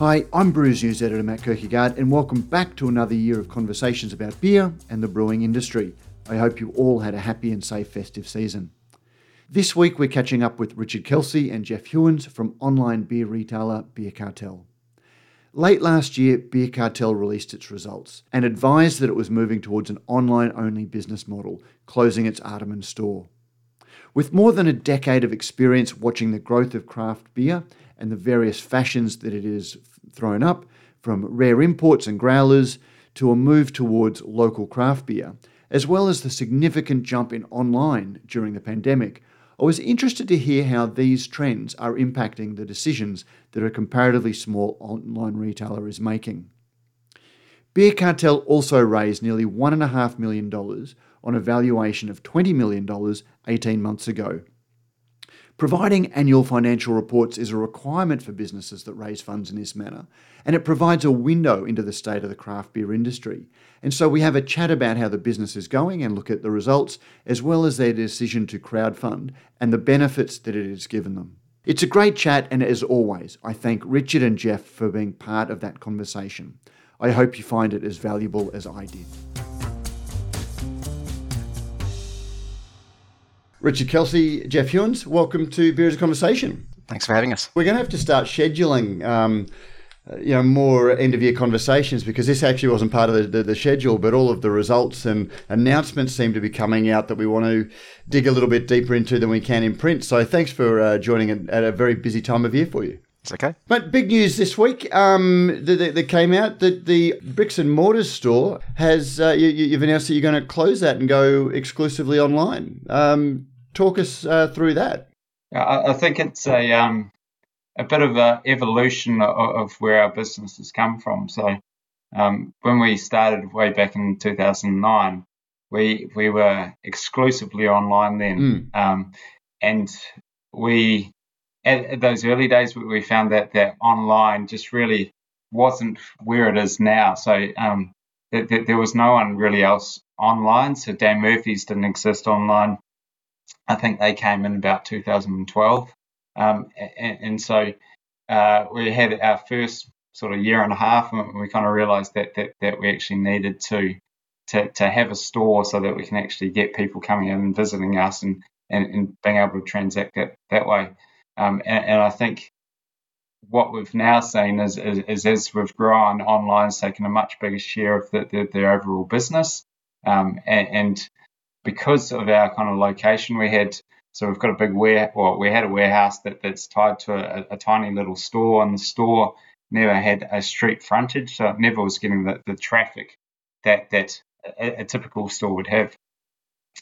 Hi, I'm Brews News editor Matt Kirkegaard, and welcome back to another year of conversations about beer and the brewing industry. I hope you all had a happy and safe festive season. This week we're catching up with Richard Kelsey and Jeff Hewins from online beer retailer Beer Cartel. Late last year, Beer Cartel released its results and advised that it was moving towards an online only business model, closing its Artarmon store. With more than a decade of experience watching the growth of craft beer and the various fashions that it has thrown up, from rare imports and growlers to a move towards local craft beer, as well as the significant jump in online during the pandemic, I was interested to hear how these trends are impacting the decisions that a comparatively small online retailer is making. Beer Cartel also raised nearly $1.5 million on a valuation of $20 million 18 months ago. Providing annual financial reports is a requirement for businesses that raise funds in this manner, and it provides a window into the state of the craft beer industry. And so we have a chat about how the business is going and look at the results, as well as their decision to crowdfund and the benefits that it has given them. It's a great chat, and as always, I thank Richard and Jeff for being part of that conversation. I hope you find it as valuable as I did. Richard Kelsey, Jeff Hewins, welcome to Beer is a Conversation. Thanks for having us. We're going to have to start scheduling, um, you know, more end of year conversations because this actually wasn't part of the, the, the, schedule, but all of the results and announcements seem to be coming out that we want to dig a little bit deeper into than we can in print. So thanks for uh, joining at a very busy time of year for you. It's okay. But big news this week um, that, that came out that the bricks and mortars store has, uh, you, have announced that you're going to close that and go exclusively online. Um, talk us uh, through that. I, I think it's a um, a bit of an evolution of, of, where our business has come from. So um, when we started way back in 2009, we we were exclusively online then, mm. um, and we at, at, those early days we found that that online just really wasn't where it is now. So um, there was no one really else online. So Dan Murphy's didn't exist online. I think they came in about 2012. Um, and, and, so uh, we had our first sort of year and a half, and we kind of realized that, that, that we actually needed to, to, to have a store so that we can actually get people coming in and visiting us and, and, and being able to transact that, that way. Um, and, and, I think what we've now seen is, is, is, as we've grown, online's taken a much bigger share of the, the, the overall business. Um, and, and, because of our kind of location, we had so we've got a big ware. Well, we had a warehouse that, that's tied to a, a tiny little store, and the store never had a street frontage, so it never was getting the, the traffic that that a, a typical store would have.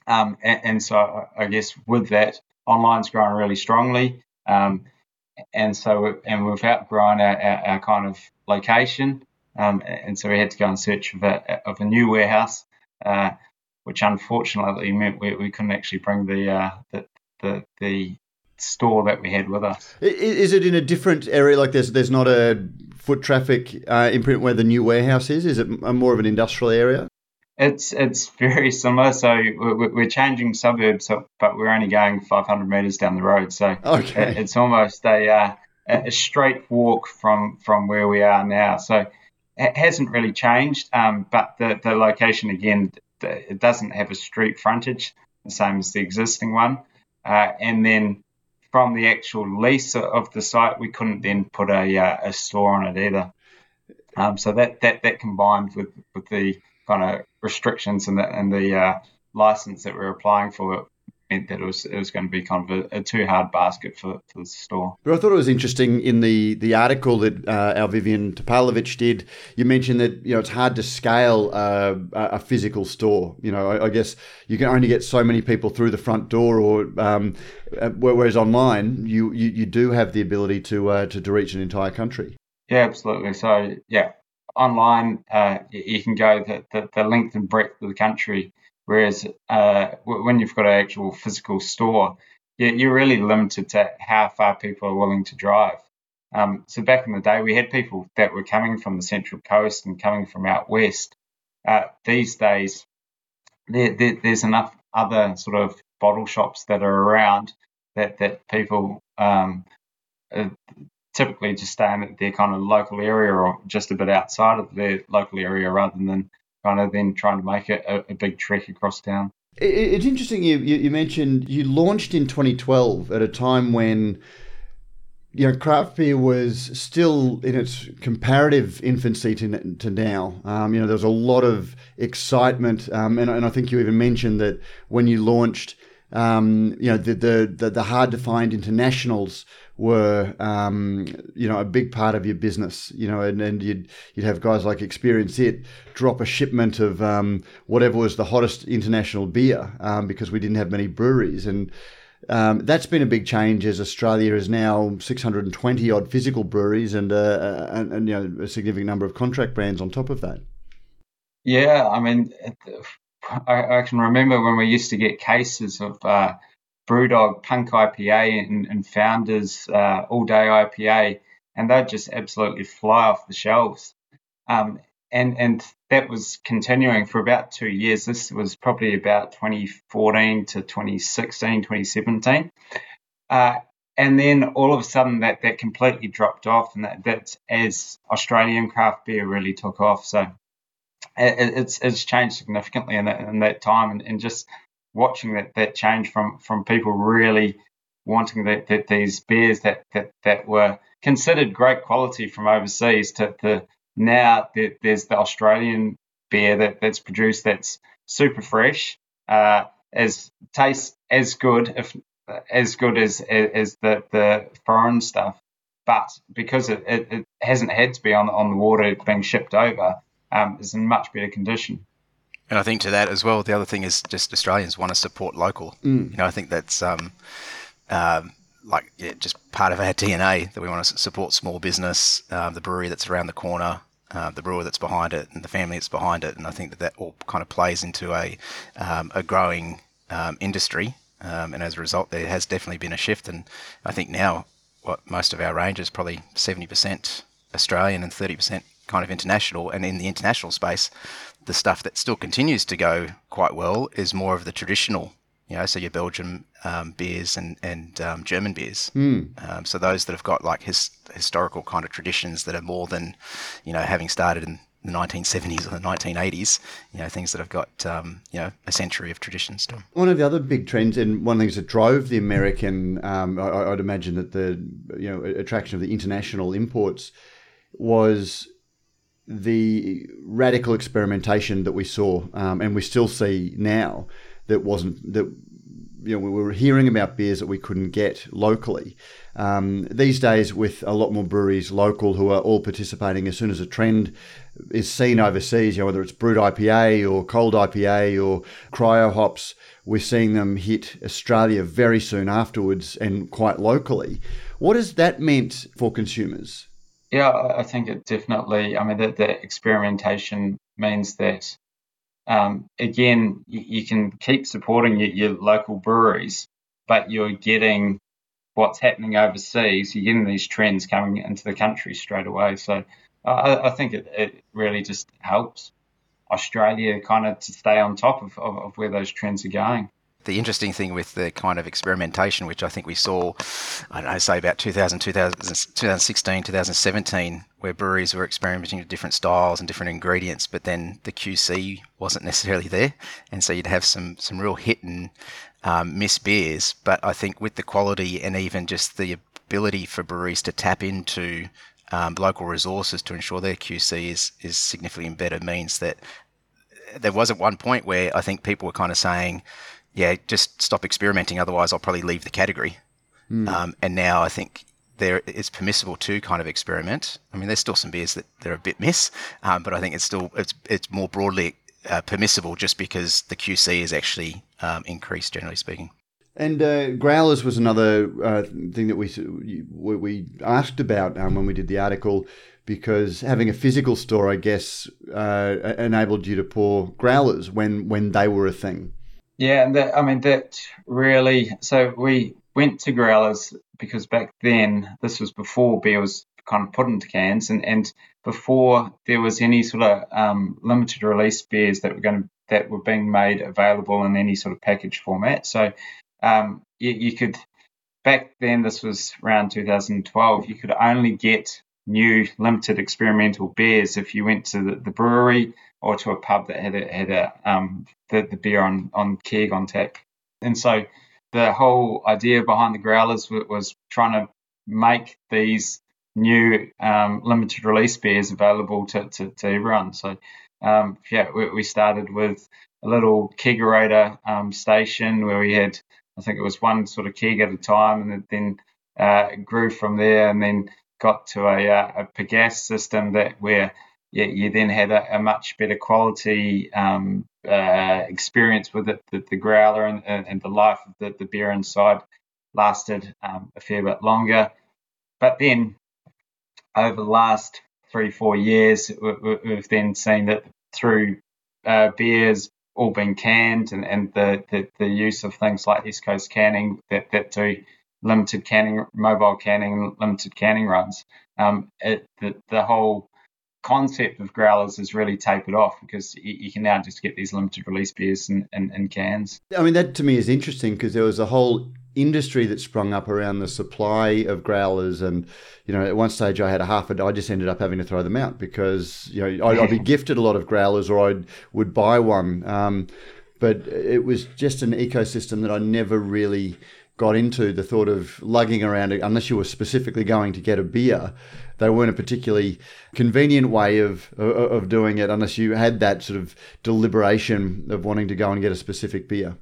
Um, and, and, so I guess with that, online's growing really strongly. Um, and so and we've outgrown our, our, our kind of location, um, and so we had to go in search of a, of a new warehouse. Uh, which unfortunately meant we, we couldn't actually bring the, uh, the, the the store that we had with us. Is it in a different area? Like there's there's not a foot traffic uh, imprint where the new warehouse is. Is it a more of an industrial area? It's it's very similar. So we're changing suburbs, but we're only going 500 meters down the road. So okay. it's almost a uh, a straight walk from from where we are now. So it hasn't really changed, um, but the the location again it doesn't have a street frontage, the same as the existing one. Uh, and then from the actual lease of the site, we couldn't then put a, uh, a store on it either. Um, so that, that, that combined with, with the kind of restrictions and the, and the uh, license that we're applying for meant that it was it was going to be kind of a, a too hard basket for, for the store. But I thought it was interesting in the the article that uh, our Vivian Topalovic did. You mentioned that you know it's hard to scale uh, a physical store. You know, I, I, guess you can only get so many people through the front door, or um, uh, whereas online you, you, you do have the ability to, uh, to to reach an entire country. Yeah, absolutely. So yeah, online, uh, you can go the, the, the, length and breadth of the country, whereas uh, when you've got an actual physical store, you're really limited to how far people are willing to drive. Um, so back in the day, we had people that were coming from the Central Coast and coming from out west. Uh, these days, there, there, there's enough other sort of bottle shops that are around that that people um, uh, typically just stay in their kind of local area or just a bit outside of their local area rather than kind of then trying to make it a, a big trek across town. It's interesting you, you mentioned you launched in 2012 at a time when you know, craft beer was still in its comparative infancy to, to now. Um, you know, there was a lot of excitement, um, and, and I think you even mentioned that when you launched, um, you know, the, the, the, the, hard to find internationals were, um, you know, a big part of your business, you know, and, and you'd, you'd have guys like Experience It drop a shipment of um, whatever was the hottest international beer um, because we didn't have many breweries. And, um, that's been a big change as Australia is now 620 odd physical breweries and, uh, uh, and, and, you know a significant number of contract brands on top of that. Yeah, I mean, I, I can remember when we used to get cases of uh, Brewdog Punk IPA and, and Founders uh, All Day IPA, and they'd just absolutely fly off the shelves. Um, and and that was continuing for about two years. This was probably about 2014 to 2016, 2017. Uh, and then all of a sudden that, that completely dropped off, and that, that's as Australian craft beer really took off. So it, it's it's changed significantly in that, in that time, and, and just watching that, that change from, from people really wanting that, that these beers that, that, that were considered great quality from overseas to, now there's the Australian beer that, that's produced that's super fresh, uh, as tastes as good, if as good as as the, the foreign stuff, but because it, it, it hasn't had to be on on the water being shipped over, um, is in much better condition. And I think to that as well, the other thing is just Australians want to support local. Mm. You know, I think that's um, um, like yeah, just part of our DNA that we want to support small business, um, the brewery that's around the corner, uh, the brewer that's behind it and the family that's behind it. And I think that that all kind of plays into a, um, a growing um, industry. Um, and as a result, there has definitely been a shift. And I think now, what most of our range is probably 70% Australian and 30% kind of international. And in the international space, the stuff that still continues to go quite well is more of the traditional you know, so your Belgian um, beers and and um, German beers. Mm. Um, so those that have got like his, historical kind of traditions that are more than, you know, having started in the 1970s or the 1980s, you know, things that have got, um, you know, a century of traditions to them. One of the other big trends, and one of the things that drove the American, um, I, would imagine that the, you know, attraction of the international imports was the radical experimentation that we saw, um, and we still see now that wasn't that you know we were hearing about beers that we couldn't get locally. Um, these days, with a lot more breweries local who are all participating, as soon as a trend is seen overseas, you know whether it's brut IPA or cold IPA or cryo hops, we're seeing them hit Australia very soon afterwards and quite locally. What has that meant for consumers? Yeah, I think it definitely. I mean, that the experimentation means that um, again, you, you, can keep supporting your, your, local breweries, but you're getting what's happening overseas. You're getting these trends coming into the country straight away. So I, I think it, it, really just helps Australia kind of to stay on top of, of, of where those trends are going the interesting thing with the kind of experimentation, which I think we saw, I don't know, say about 2000, 2016, 2017, where breweries were experimenting with different styles and different ingredients, but then the QC wasn't necessarily there, and so you'd have some some real hit and um, miss beers. But I think with the quality and even just the ability for breweries to tap into um, local resources to ensure their QC is is significantly better means that there was at one point where I think people were kind of saying yeah, just stop experimenting. Otherwise, I'll probably leave the category. Mm. Um, and now I think there it's permissible to kind of experiment. I mean, there's still some beers that they're a bit miss, um, but I think it's still it's it's more broadly uh, permissible just because the QC is actually um, increased, generally speaking. And uh, growlers was another uh, thing that we we asked about um, when we did the article, because having a physical store, I guess, uh, enabled you to pour growlers when when they were a thing. Yeah, and that, I mean that really. So we went to growlers because back then this was before beer was kind of put into cans, and, and before there was any sort of um, limited release beers that were going to that were being made available in any sort of package format. So um, you, you, could back then this was around 2012 you could only get new limited experimental beers if you went to the, the brewery or to a pub that had a, had a um, the, the beer on on keg on tap. And so the whole idea behind the growlers was, was trying to make these new um, limited release beers available to, to, to everyone. So um, yeah we, we, started with a little kegerator um, station where we had I think it was one sort of keg at a time, and then uh, grew from there, and then got to a, uh, a Pegas system that where you, you then had a, a much better quality um, uh, experience with it. The, the growler and, and, the life of the, the beer inside lasted um, a fair bit longer. But then over the last three, four years, we've then seen that through uh, beers all being canned and, and the, the, the use of things like East Coast canning that, that do limited canning, mobile canning, limited canning runs. Um, it, the, the whole concept of growlers has really tapered off because you, you, can now just get these limited release beers in, in, in cans. I mean, that to me is interesting because there was a whole industry that sprung up around the supply of growlers and you know at one stage i had a half a i just ended up having to throw them out because you know i'd, I'd be gifted a lot of growlers or i would buy one um, but it was just an ecosystem that i never really got into the thought of lugging around unless you were specifically going to get a beer they weren't a particularly convenient way of of doing it unless you had that sort of deliberation of wanting to go and get a specific beer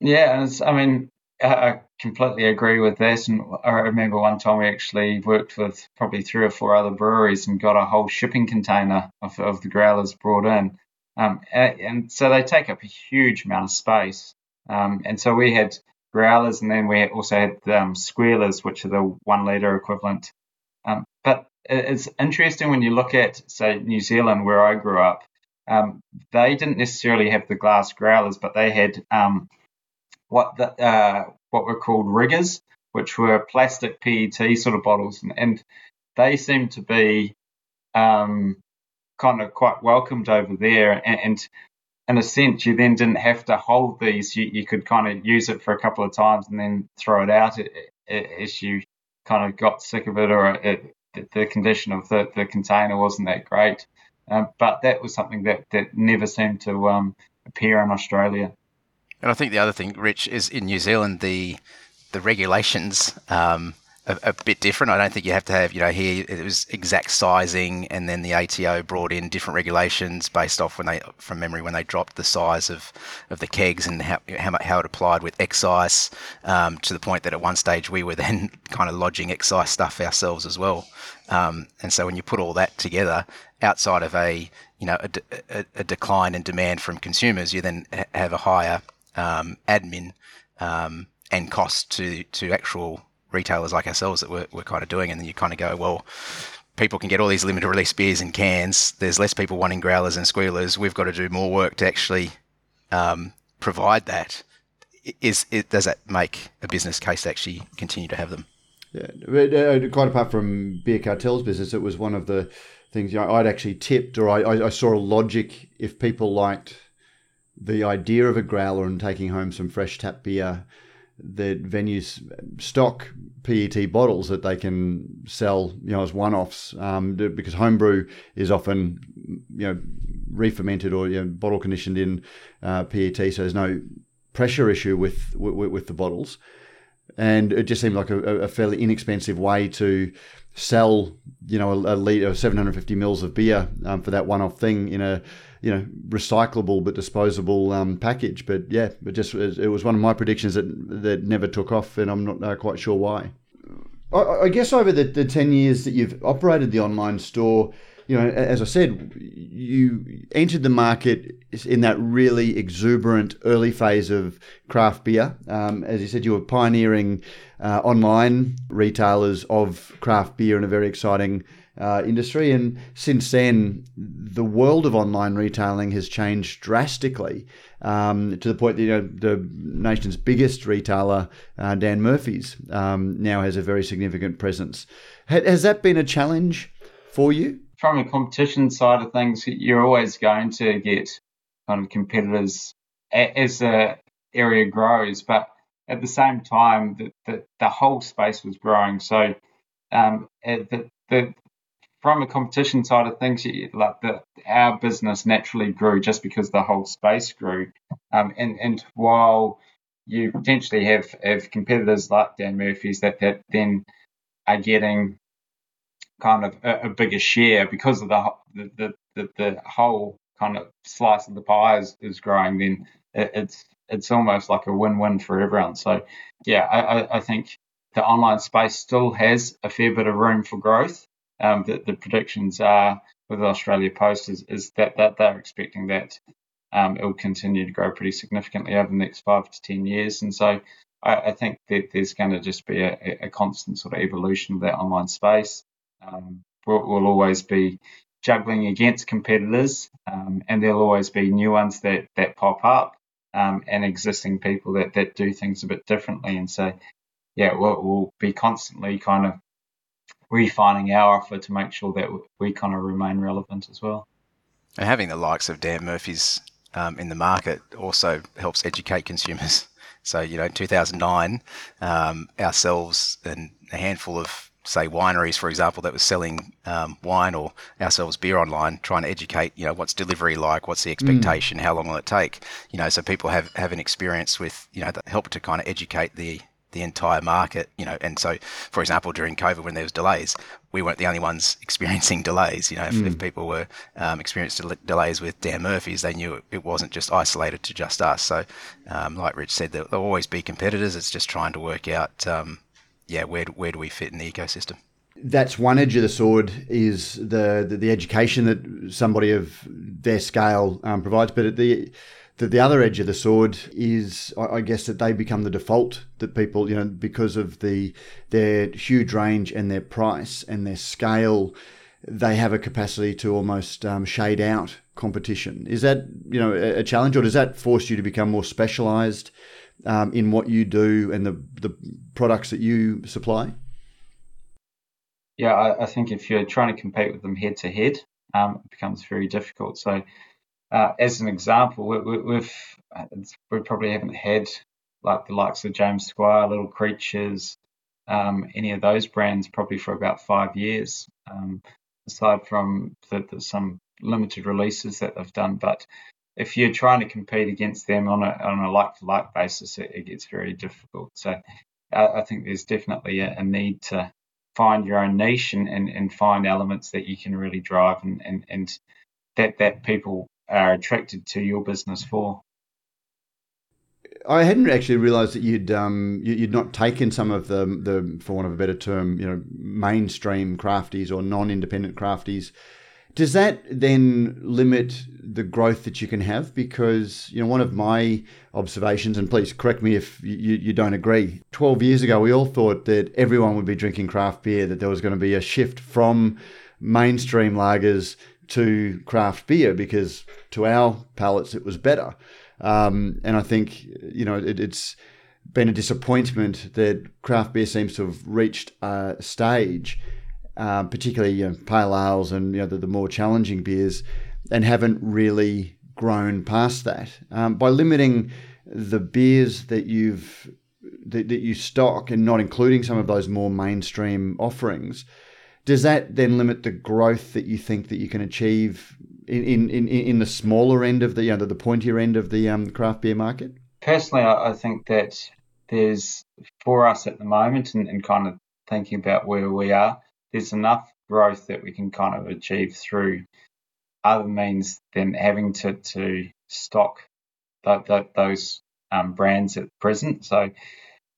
yeah i mean I completely agree with that. And I remember one time we actually worked with probably three or four other breweries and got a whole shipping container of, of the growlers brought in. Um, and so they take up a huge amount of space. Um, and so we had growlers and then we also had um, squealers, which are the one litre equivalent. Um, but it's interesting when you look at, say, New Zealand, where I grew up, um, they didn't necessarily have the glass growlers, but they had um, what the, uh, what were called riggers, which were plastic PET sort of bottles, and, and they seemed to be um, kind of quite welcomed over there. And, and, in a sense, you then didn't have to hold these; you, you could kind of use it for a couple of times and then throw it out as you kind of got sick of it, or it, the condition of the, the container wasn't that great. Um, but that was something that, that never seemed to um, appear in Australia. And I think the other thing, Rich, is in New Zealand the the regulations um, are a bit different. I don't think you have to have, you know, here it was exact sizing, and then the ATO brought in different regulations based off when they, from memory, when they dropped the size of, of the kegs and how how, how it applied with excise, um, to the point that at one stage we were then kind of lodging excise stuff ourselves as well. Um, and so when you put all that together, outside of a you know a, a, a decline in demand from consumers, you then have a higher um, admin um, and cost to to actual retailers like ourselves that we're, we're kind of doing, and then you kind of go, well, people can get all these limited release beers in cans. There's less people wanting growlers and squealers. We've got to do more work to actually um, provide that. Is it, does that make a business case to actually continue to have them? Yeah, but, uh, quite apart from beer cartels business, it was one of the things you know, I'd actually tipped, or I, I saw a logic if people liked the idea of a growler and taking home some fresh tap beer that venues stock PET bottles that they can sell, you know, as one-offs, um, because homebrew is often, you know, re-fermented or you know, bottle conditioned in uh, PET, so there's no pressure issue with, with, with the bottles, and it just seemed like a, a fairly inexpensive way to sell, you know, a, a liter, 750 mils of beer um, for that one-off thing in a you know recyclable but disposable um, package. But yeah, it just it was one of my predictions that that never took off, and I'm not uh, quite sure why. I, I, guess over the, the ten years that you've operated the online store, you know, as I said, you entered the market in that really exuberant early phase of craft beer. Um, as you said, you were pioneering uh, online retailers of craft beer in a very exciting uh, industry. And since then, the world of online retailing has changed drastically um, to the point that you know, the nation's biggest retailer, uh, Dan Murphy's, um, now has a very significant presence. Has that been a challenge for you? From a competition side of things, you're always going to get kind of competitors as the area grows, but at the same time, the, the, the whole space was growing. So um, the, the from a competition side of things, like the our business naturally grew just because the whole space grew, um, and and while you potentially have have competitors like Dan Murphy's that that then are getting kind of a, a bigger share because of the the, the the whole kind of slice of the pie is, is growing, then it, it's it's almost like a win-win for everyone. So yeah, I, I think the online space still has a fair bit of room for growth um, the, the, predictions are with Australia Post is, is that, that they're expecting that um, it will continue to grow pretty significantly over the next five to ten years. And so I, I think that there's going to just be a, a, constant sort of evolution of that online space. Um, we'll, we'll, always be juggling against competitors, um, and there'll always be new ones that, that pop up. Um, and existing people that, that do things a bit differently. And so, yeah, we'll, we'll be constantly kind of refining our offer to make sure that we kind of remain relevant as well. And having the likes of Dan Murphy's um, in the market also helps educate consumers. So, you know, in 2009, um, ourselves and a handful of, say, wineries, for example, that was selling um, wine or ourselves beer online, trying to educate, you know, what's delivery like, what's the expectation, mm. how long will it take, you know, so people have, have an experience with, you know, that help to kind of educate the the entire market, you know. And so, for example, during COVID, when there was delays, we weren't the only ones experiencing delays. You know, if, mm. if people were um, experiencing delays with Dan Murphy's, they knew it wasn't just isolated to just us. So, um, like Rich said, there'll, always be competitors. It's just trying to work out, um, yeah, where where do we fit in the ecosystem. That's one edge of the sword is the the, the education that somebody of their scale um, provides, but at the the, the other edge of the sword is, I, guess, that they become the default that people, you know, because of the their huge range and their price and their scale, they have a capacity to almost um, shade out competition. Is that, you know, a, a, challenge, or does that force you to become more specialised um, in what you do and the the products that you supply? Yeah, I, I think if you're trying to compete with them head to head, um, it becomes very difficult. So uh, as an example, we, we, have we probably haven't had like the likes of James Squire, Little Creatures, um, any of those brands probably for about five years. Um, aside from the, the, some limited releases that they've done, but if you're trying to compete against them on a on a like for like basis, it, it, gets very difficult. So I, I think there's definitely a, a, need to find your own niche and, and, and find elements that you can really drive and, and, and that that people are attracted to your business for. I hadn't actually realised that you'd um, you'd not taken some of the the for want of a better term, you know, mainstream crafties or non-independent crafties. Does that then limit the growth that you can have? Because you know, one of my observations, and please correct me if you, you don't agree. Twelve years ago, we all thought that everyone would be drinking craft beer, that there was going to be a shift from mainstream lagers to craft beer because to our palates it was better. Um, and I think you know it, it's been a disappointment that craft beer seems to have reached a stage, uh, particularly you know, pale ales and you know, the, the, more challenging beers, and haven't really grown past that. Um, by limiting the beers that you've that, that you stock and not including some of those more mainstream offerings, does that then limit the growth that you think that you can achieve in in, in, the smaller end of the you know, the, the pointier end of the um, craft beer market? Personally, I, think that there's for us at the moment, and, and kind of thinking about where we are, there's enough growth that we can kind of achieve through other means than having to to stock those um, brands at present. So,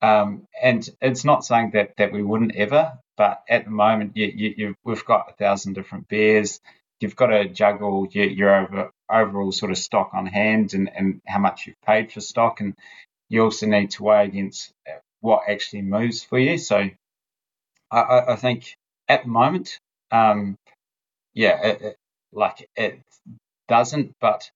um, and it's not saying that that we wouldn't ever, but at the moment, you, you, we've got a thousand different beers. you've got to juggle your, your over, overall sort of stock on hand and, and how much you've paid for stock. And you also need to weigh against what actually moves for you. So I, I think at the moment, um, yeah, it, it, like it doesn't. But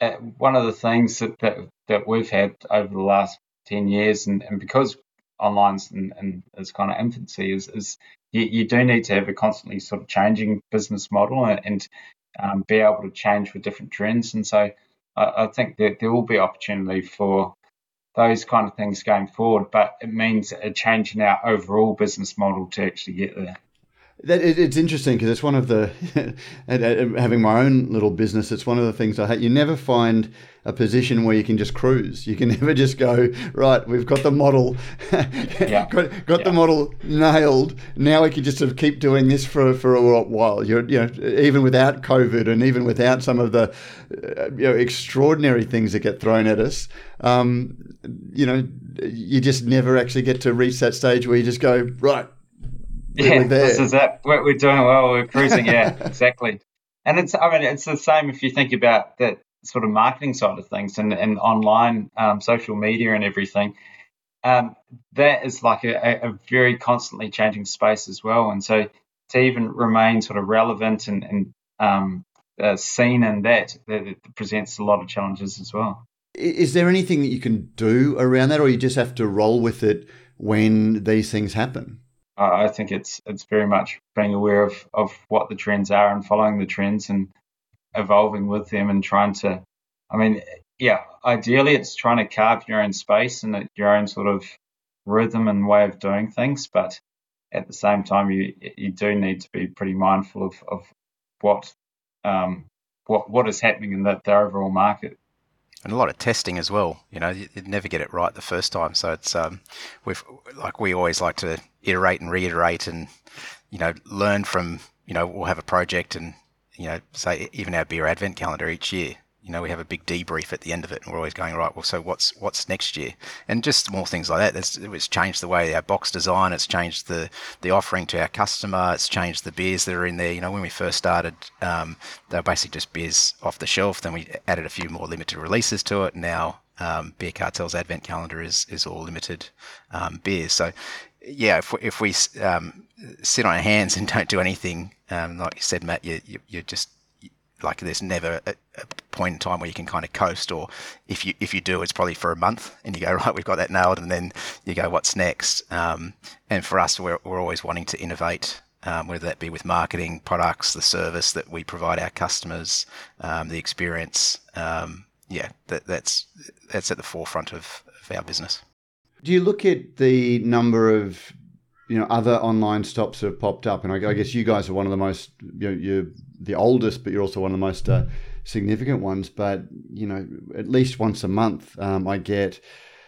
uh, one of the things that, that, that we've had over the last ten years, and, and because online's in, in its kind of infancy, is, is you, you, do need to have a constantly sort of changing business model and, and um, be able to change with different trends. And so I, I think that there will be opportunity for those kind of things going forward, but it means a change in our overall business model to actually get there. That it's interesting because it's one of the having my own little business. It's one of the things I hate. You never find a position where you can just cruise. You can never just go right. We've got the model, yeah. got, got yeah. the model nailed. Now we can just sort of keep doing this for for a while. You're you know even without COVID and even without some of the uh, you know extraordinary things that get thrown at us. Um, you know, you just never actually get to reach that stage where you just go right yeah, this is it. We're, we're doing well. We're cruising. Yeah, exactly. And it's, I mean, it's the same if you think about that sort of marketing side of things and, and online um, social media and everything. Um, that is like a, a, very constantly changing space as well. And so to even remain sort of relevant and, and um, uh, seen in that, that presents a lot of challenges as well. Is there anything that you can do around that, or you just have to roll with it when these things happen? I think it's it's very much being aware of, of what the trends are and following the trends and evolving with them and trying to, I mean, yeah, ideally it's trying to carve your own space and your own sort of rhythm and way of doing things, but at the same time you you do need to be pretty mindful of, of what um, what what is happening in the, the overall market and a lot of testing as well. You know, you, would never get it right the first time. So it's um, we've like we always like to iterate and reiterate, and you know, learn from. You know, we'll have a project, and you know, say even our beer advent calendar each year you know, we have a big debrief at the end of it, and we're always going right. Well, so what's what's next year? And just small things like that. It's, it's changed the way our box design. It's changed the the offering to our customer. It's changed the beers that are in there. You know, when we first started, um, they were basically just beers off the shelf. Then we added a few more limited releases to it. Now, um, Beer Cartel's Advent calendar is is all limited um, beers. So, yeah, if we, if we um, sit on our hands and don't do anything, um, like you said, Matt, you, you, you're just like there's never a, a, point in time where you can kind of coast or if you if you do it's probably for a month and you go right we've got that nailed and then you go what's next? Um, and for us we're, we're always wanting to innovate um, whether that be with marketing products the service that we provide our customers um, the experience um, yeah that, that's that's at the forefront of, of our business. Do you look at the number of you know other online stops that have popped up, and I, I guess you guys are one of the most you know, you're the oldest, but you're also one of the most uh, significant ones. But you know, at least once a month, um, I get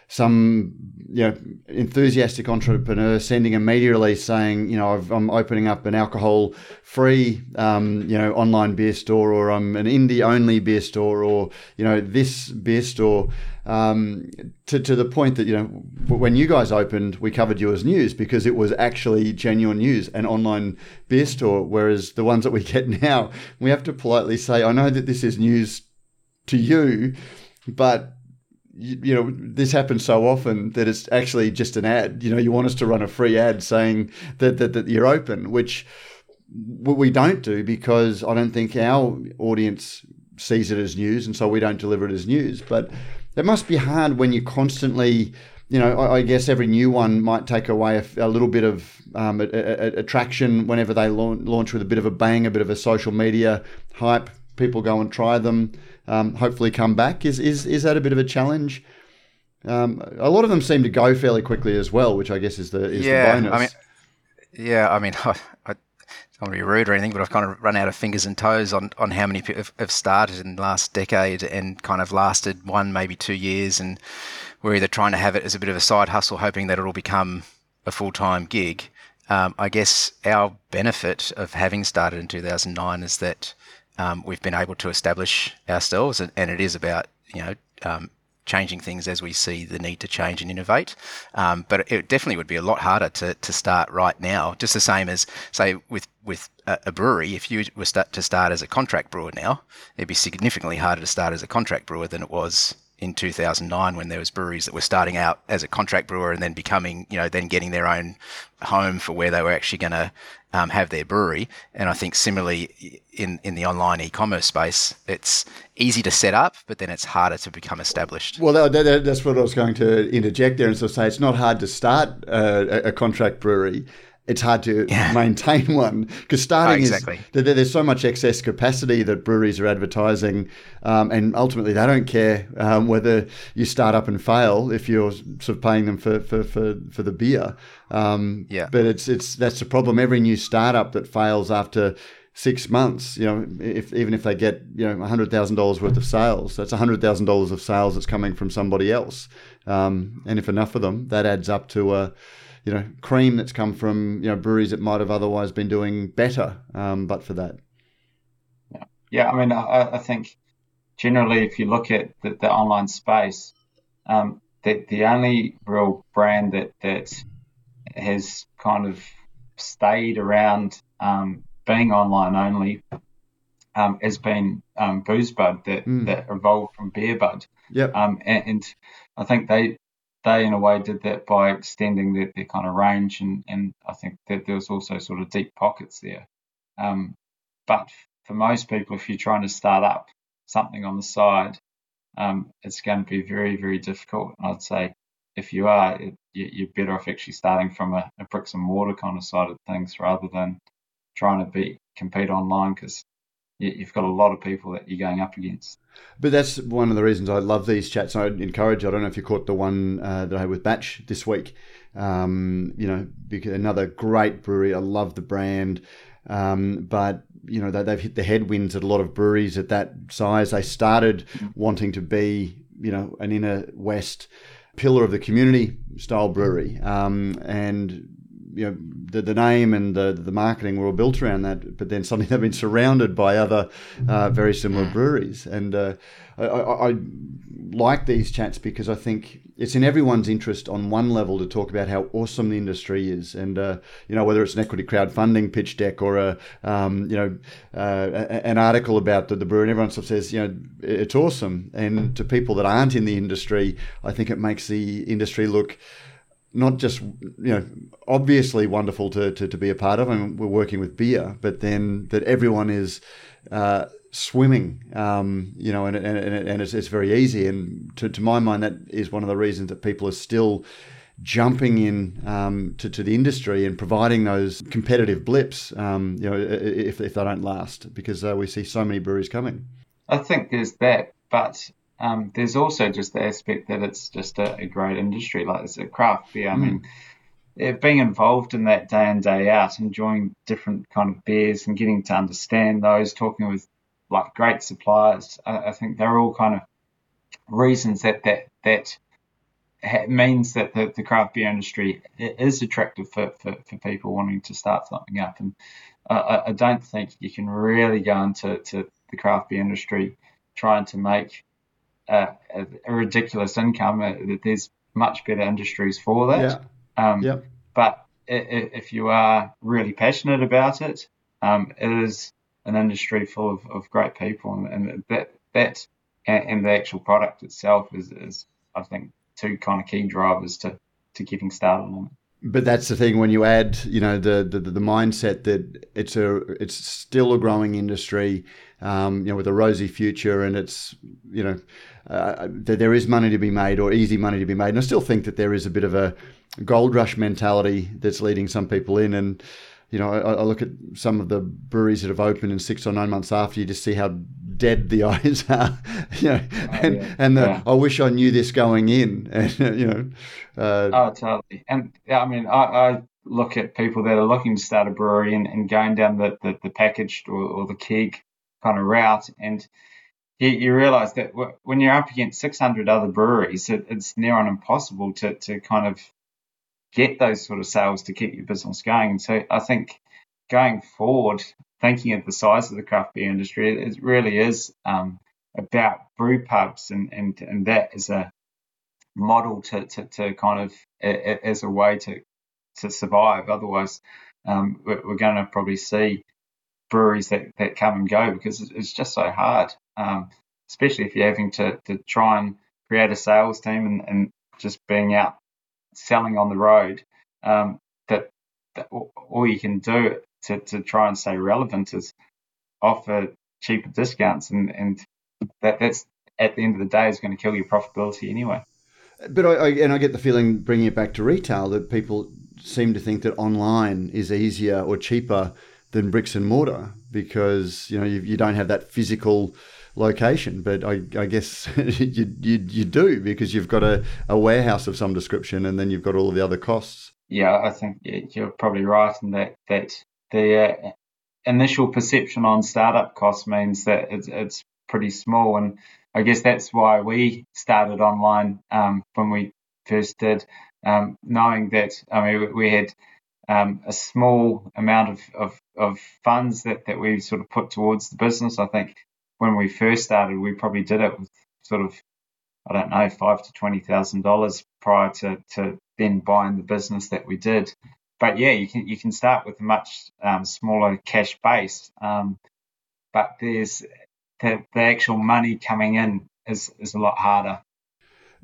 some you know enthusiastic entrepreneur sending a media release saying you know i am opening up an alcohol free um, you know online beer store or I'm an indie only beer store or you know this beer store. Um, to, to the point that you know when you guys opened we covered you as news because it was actually genuine news an online beer store whereas the ones that we get now we have to politely say I know that this is news to you but you, you, know, this happens so often that it's actually just an ad. You know, you want us to run a free ad saying that, that, that you're open, which we don't do because I don't think our audience sees it as news, and so we don't deliver it as news. But it must be hard when you constantly, you know, I, I guess every new one might take away a, a little bit of um, a, a, attraction whenever they launch, launch with a bit of a bang, a bit of a social media hype. People go and try them um, hopefully come back. Is, is, is that a bit of a challenge? Um, a lot of them seem to go fairly quickly as well, which I guess is the, is yeah, the bonus. I mean, yeah, I mean, I, I don't want to be rude or anything, but I've kind of run out of fingers and toes on, on how many people have, started in the last decade and kind of lasted one, maybe two years. And we're either trying to have it as a bit of a side hustle, hoping that it'll become a full time gig. Um, I guess our benefit of having started in 2009 is that um, we've been able to establish ourselves, and, and, it is about you know um, changing things as we see the need to change and innovate. Um, but it definitely would be a lot harder to, to start right now. Just the same as say with with a, a brewery, if you were start to start as a contract brewer now, it'd be significantly harder to start as a contract brewer than it was in 2009 when there was breweries that were starting out as a contract brewer and then becoming, you know, then getting their own home for where they were actually going to um, have their brewery. And I think similarly in, in the online e-commerce space, it's easy to set up, but then it's harder to become established. Well, that, that, that's what I was going to interject there and sort of say it's not hard to start a, a contract brewery it's hard to yeah. maintain one because starting oh, exactly. is there's so much excess capacity that breweries are advertising, um, and ultimately they don't care um, whether you start up and fail if you're sort of paying them for for, for, for the beer. Um, yeah. But it's it's that's the problem. Every new startup that fails after six months, you know, if even if they get you know hundred thousand dollars worth of sales, that's hundred thousand dollars of sales that's coming from somebody else, um, and if enough of them, that adds up to a you know, cream that's come from you know breweries that might have otherwise been doing better, um, but for that. Yeah, yeah. I mean, I, I think generally, if you look at the, the online space, um, the the only real brand that that has kind of stayed around um, being online only um, has been um, Boozebud that, mm. that evolved from Beerbud. Yep. Um, and, and, I think they they in a way did that by extending their, their kind of range and, and I think that there was also sort of deep pockets there. Um, but for most people, if you're trying to start up something on the side, um, it's going to be very, very difficult. I'd say if you are, it, you're better off actually starting from a, a bricks and mortar kind of side of things rather than trying to be compete online because you've got a lot of people that you're going up against. But that's one of the reasons I love these chats. I encourage. I don't know if you caught the one uh, that I had with Batch this week. Um, you know, another great brewery. I love the brand, um, but you know they, have hit the headwinds at a lot of breweries at that size. They started wanting to be, you know, an inner west pillar of the community style brewery, um, and you know the, the name and the the marketing were all built around that, but then suddenly they've been surrounded by other uh, very similar breweries, and uh, I, I, I, like these chats because I think it's in everyone's interest on one level to talk about how awesome the industry is, and uh, you know whether it's an equity crowdfunding pitch deck or a um, you know uh, an article about the, the brewery, and everyone sort of says you know it's awesome, and to people that aren't in the industry, I think it makes the industry look not just you know obviously wonderful to, to, to be a part of. I mean, we're working with beer, but then that everyone is uh, swimming, um, you know, and, and, and it's, it's very easy. And to, to my mind, that is one of the reasons that people are still jumping in um, to, to the industry and providing those competitive blips, um, you know, if, if they don't last, because uh, we see so many breweries coming. I think there's that, but um, there's also just the aspect that it's just a, a great industry, like it's a craft beer. Mm. I mean, being involved in that day in day out, enjoying different kind of beers and getting to understand those, talking with like great suppliers, I, I think they're all kind of reasons that that that means that the, the craft beer industry is attractive for, for, for people wanting to start something up. And uh, I, I don't think you can really go into to the craft beer industry trying to make a, a, ridiculous income. Uh, there's much better industries for that. Yeah. Um, yep. But if you are really passionate about it, um, it is an industry full of, of great people, and, and that that and, and, the actual product itself is, is, I think, two kind of key drivers to, to getting started on it. But that's the thing when you add, you know, the, the, the mindset that it's a it's still a growing industry, um, you know, with a rosy future, and it's you know uh, there is money to be made or easy money to be made. And I still think that there is a bit of a gold rush mentality that's leading some people in. And you know, I, I look at some of the breweries that have opened in six or nine months after, you just see how dead the eyes are. you know, oh, and yeah. and the, yeah. I wish I knew this going in. And you know, uh, oh totally. And yeah, I mean, I, I look at people that are looking to start a brewery and, and going down the, the, the packaged or, or the keg kind of route and you, you realize that when you're up against 600 other breweries, it, it's near on impossible to, to kind of get those sort of sales to keep your business going. And so I think going forward, thinking of the size of the craft beer industry, it really is um, about brew pubs and, and, and that is a model to, to, to kind of as a way to to survive. Otherwise, um, we're, we're going to probably see breweries that, that come and go because it's just so hard, um, especially if you're having to, to try and create a sales team and, and just being out selling on the road. Um, that, that all you can do to, to try and stay relevant is offer cheaper discounts, and, and that, that's at the end of the day is going to kill your profitability anyway. But I, I, and I get the feeling, bringing it back to retail, that people seem to think that online is easier or cheaper than bricks and mortar because you know you, you don't have that physical location. But I, I guess you, you, you do because you've got a, a warehouse of some description, and then you've got all of the other costs. Yeah, I think you're probably right in that that the uh, initial perception on startup costs means that it's, it's pretty small, and I guess that's why we started online um, when we first did, um, knowing that I mean we had um, a small amount of, of, of, funds that, that we sort of put towards the business. I think when we first started, we probably did it with sort of I don't know five to twenty thousand dollars prior to, to then buying the business that we did. But yeah, you can you can start with a much um, smaller cash base, um, but there's the, the actual money coming in is is a lot harder.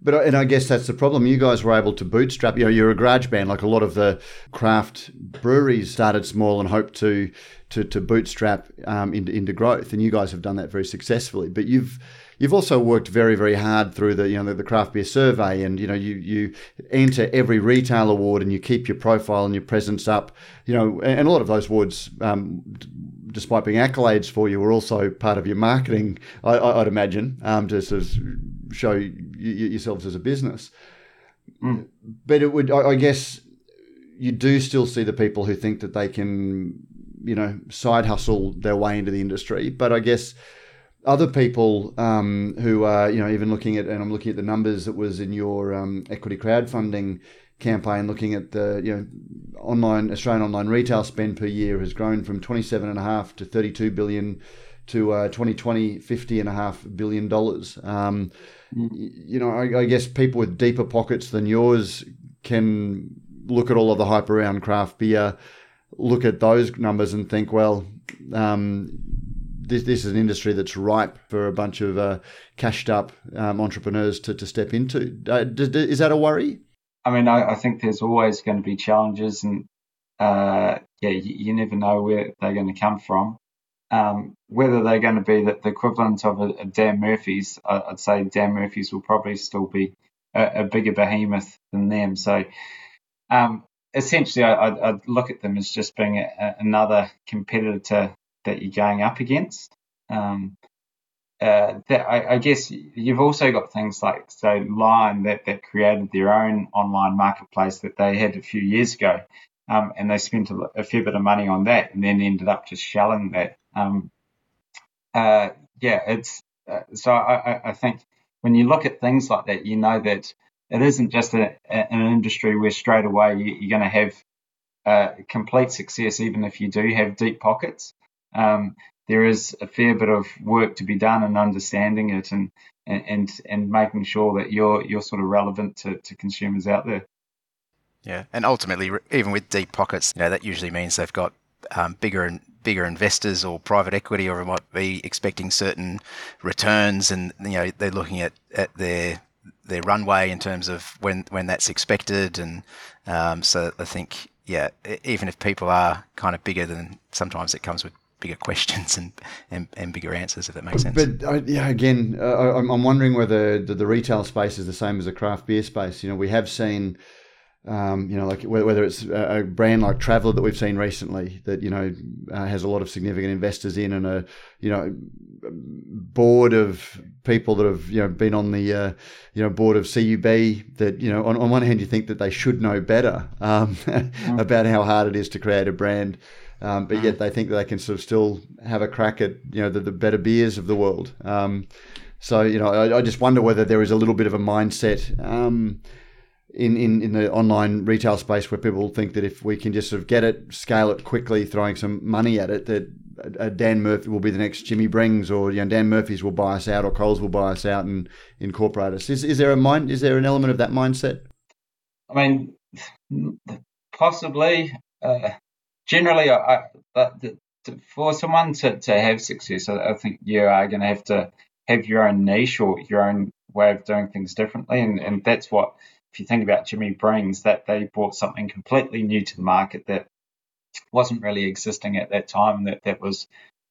But and I guess that's the problem. You guys were able to bootstrap. You know, you're a garage band. Like a lot of the craft breweries started small and hoped to to, to bootstrap um, into into growth, and you guys have done that very successfully. But you've you've also worked very very hard through the you know the, the craft beer survey, and you know you you enter every retail award, and you keep your profile and your presence up. You know, and a lot of those awards. Um, despite being accolades for you, were also part of your marketing, I, would imagine, um, to sort of show yourselves as a business. Mm. But it would, I, I guess, you do still see the people who think that they can, you know, side hustle their way into the industry. But I guess other people um, who are, you know, even looking at, and I'm looking at the numbers that was in your um, equity crowdfunding campaign, looking at the, you know, online Australian online retail spend per year has grown from 27 and a half to 32 billion to uh, 2020 50 and a half billion dollars. Um, mm. You know, I, I, guess people with deeper pockets than yours can look at all of the hype around craft beer, look at those numbers and think, well, um, this, this is an industry that's ripe for a bunch of uh, cashed up um, entrepreneurs to, to step into. Uh, is that a worry? I mean, I, I, think there's always going to be challenges, and uh, yeah, you, you, never know where they're going to come from. Um, whether they're going to be the, the equivalent of a, a, Dan Murphy's, I, would say Dan Murphy's will probably still be a, a bigger behemoth than them. So um, essentially, I, would look at them as just being a, another competitor that you're going up against. Um, uh, that I, I, guess you've also got things like so Lion that that created their own online marketplace that they had a few years ago, um, and they spent a, a, fair bit of money on that, and then ended up just shelling that. Um, uh, yeah, it's uh, so I, I, think when you look at things like that, you know that it isn't just a, an industry where straight away you, are going to have uh, complete success, even if you do have deep pockets. Um, there is a fair bit of work to be done in understanding it and and and making sure that you're you're sort of relevant to, to consumers out there. Yeah, and ultimately, even with deep pockets, you know that usually means they've got um, bigger and bigger investors or private equity, or might be expecting certain returns, and you know they're looking at, at their their runway in terms of when when that's expected, and um, so I think yeah, even if people are kind of bigger than sometimes it comes with bigger questions and, and, and bigger answers, if that makes sense. But uh, yeah, again, uh, I'm, I'm wondering whether the, the, retail space is the same as the craft beer space. You know, we have seen. Um, you know, like whether it's a brand like Traveller that we've seen recently that you know uh, has a lot of significant investors in, and a you know board of people that have you know been on the uh, you know board of CUB. That you know, on, on one hand, you think that they should know better um, mm. about how hard it is to create a brand um, but yet they think that they can sort of still have a crack at you know the, the better beers of the world. Um, so you know, I, I, just wonder whether there is a little bit of a mindset um, in, in, in the online retail space where people think that if we can just sort of get it, scale it quickly, throwing some money at it, that uh, Dan Murphy will be the next Jimmy Brings, or you know, Dan Murphy's will buy us out, or Coles will buy us out and incorporate us. Is, is there a mind? Is there an element of that mindset? I mean, possibly. Uh, generally, I, I, for someone to, to have success, I, I think you are going to have to have your own niche or your own way of doing things differently, and, and that's what if you think about Jimmy Brings, that they brought something completely new to the market that wasn't really existing at that time, that that was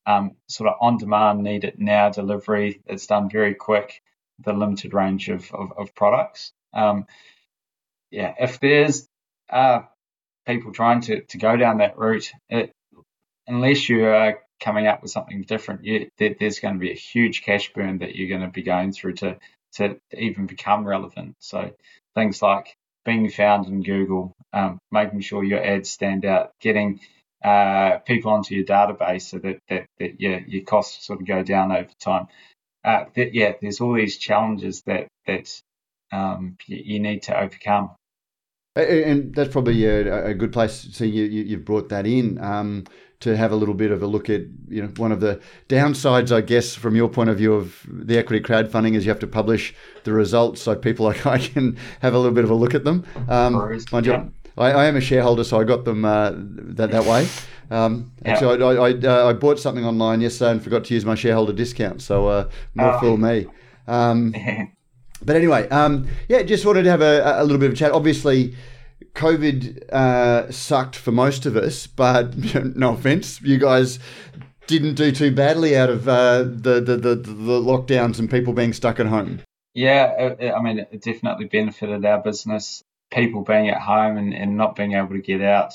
um, sort of on demand, need it now delivery. It's done very quick, the limited range of, of, of products. Um, yeah, if there's uh, people trying to, to go down that route, it, unless you are coming up with something different, you, there, there's going to be a huge cash burn that you're going to be going through to, to even become relevant. So things like being found in Google, um, making sure your ads stand out, getting uh, people onto your database so that, that, that your, your costs sort of go down over time. Uh, that, yeah, there's all these challenges that, that um, you, you, need to overcome. And that's probably a, a good place. So you, you, have brought that in. Um, to have a little bit of a look at you know one of the downsides, I guess, from your point of view of the equity crowdfunding is you have to publish the results so people like I can have a little bit of a look at them. Um, mind you, I, I, am a shareholder, so I got them uh, that that way. Um, yeah. Actually, I, I, uh, I, bought something online yesterday and forgot to use my shareholder discount, so uh, more oh. fool me. Um, but anyway, um, yeah, just wanted to have a, a little bit of a chat. Obviously COVID uh, sucked for most of us, but no offense, you guys didn't do too badly out of uh, the, the, the, the lockdowns and people being stuck at home. Yeah, I mean, it definitely benefited our business. People being at home and, and not being able to get out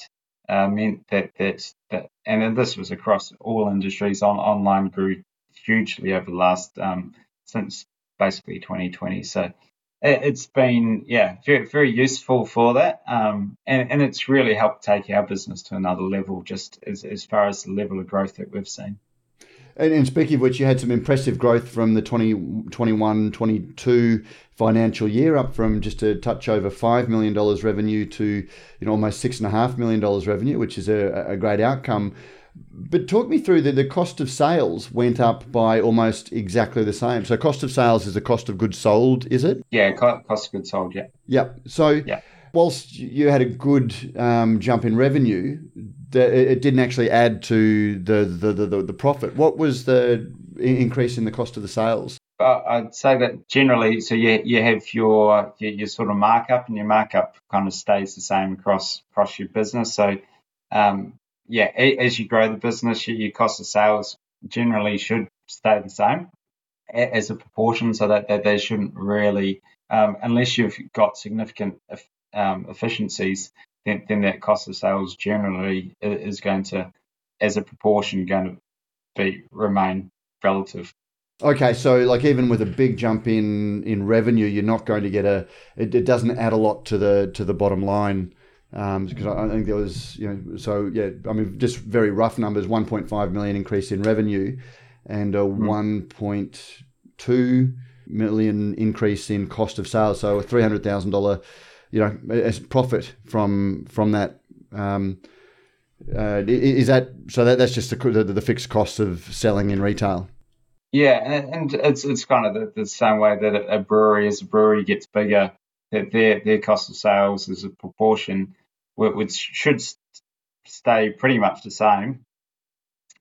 uh, meant that, that that and this was across all industries. On online grew hugely over the last um, since basically 2020. So it's been yeah very very useful for that. Um, and and it's really helped take our business to another level just as, as far as the level of growth that we've seen. And, and speaking of which you had some impressive growth from the 2021 22 financial year up from just a touch over $5 million revenue to you know almost $6.5 million revenue which is a, a great outcome but talk me through that the cost of sales went up by almost exactly the same. So cost of sales is the cost of goods sold, is it? Yeah, cost of goods sold. Yeah. Yep. So yeah. whilst you had a good um, jump in revenue, the, it didn't actually add to the, the, the, the profit. What was the increase in the cost of the sales? Uh, I'd say that generally, so you you have your, your, your sort of markup, and your markup kind of stays the same across across your business. So um, yeah, as you grow the business, your cost of sales generally should stay the same as a proportion, so that, that they shouldn't really, um, unless you've got significant um, efficiencies, then, then that cost of sales generally is going to, as a proportion, going to be remain relative. Okay, so like even with a big jump in in revenue, you're not going to get a. It, it doesn't add a lot to the to the bottom line um, because I think there was, you know, so yeah, I mean, just very rough numbers: 1.5 million increase in revenue, and a mm. 1.2 million increase in cost of sales. So a three hundred thousand dollar, you know, as profit from from that. Um, uh, is that so? That that's just the, the, the fixed cost of selling in retail. Yeah, and, and it's it's kind of the, the same way that a brewery, as a brewery gets bigger, that their their cost of sales as a proportion, which should stay pretty much the same,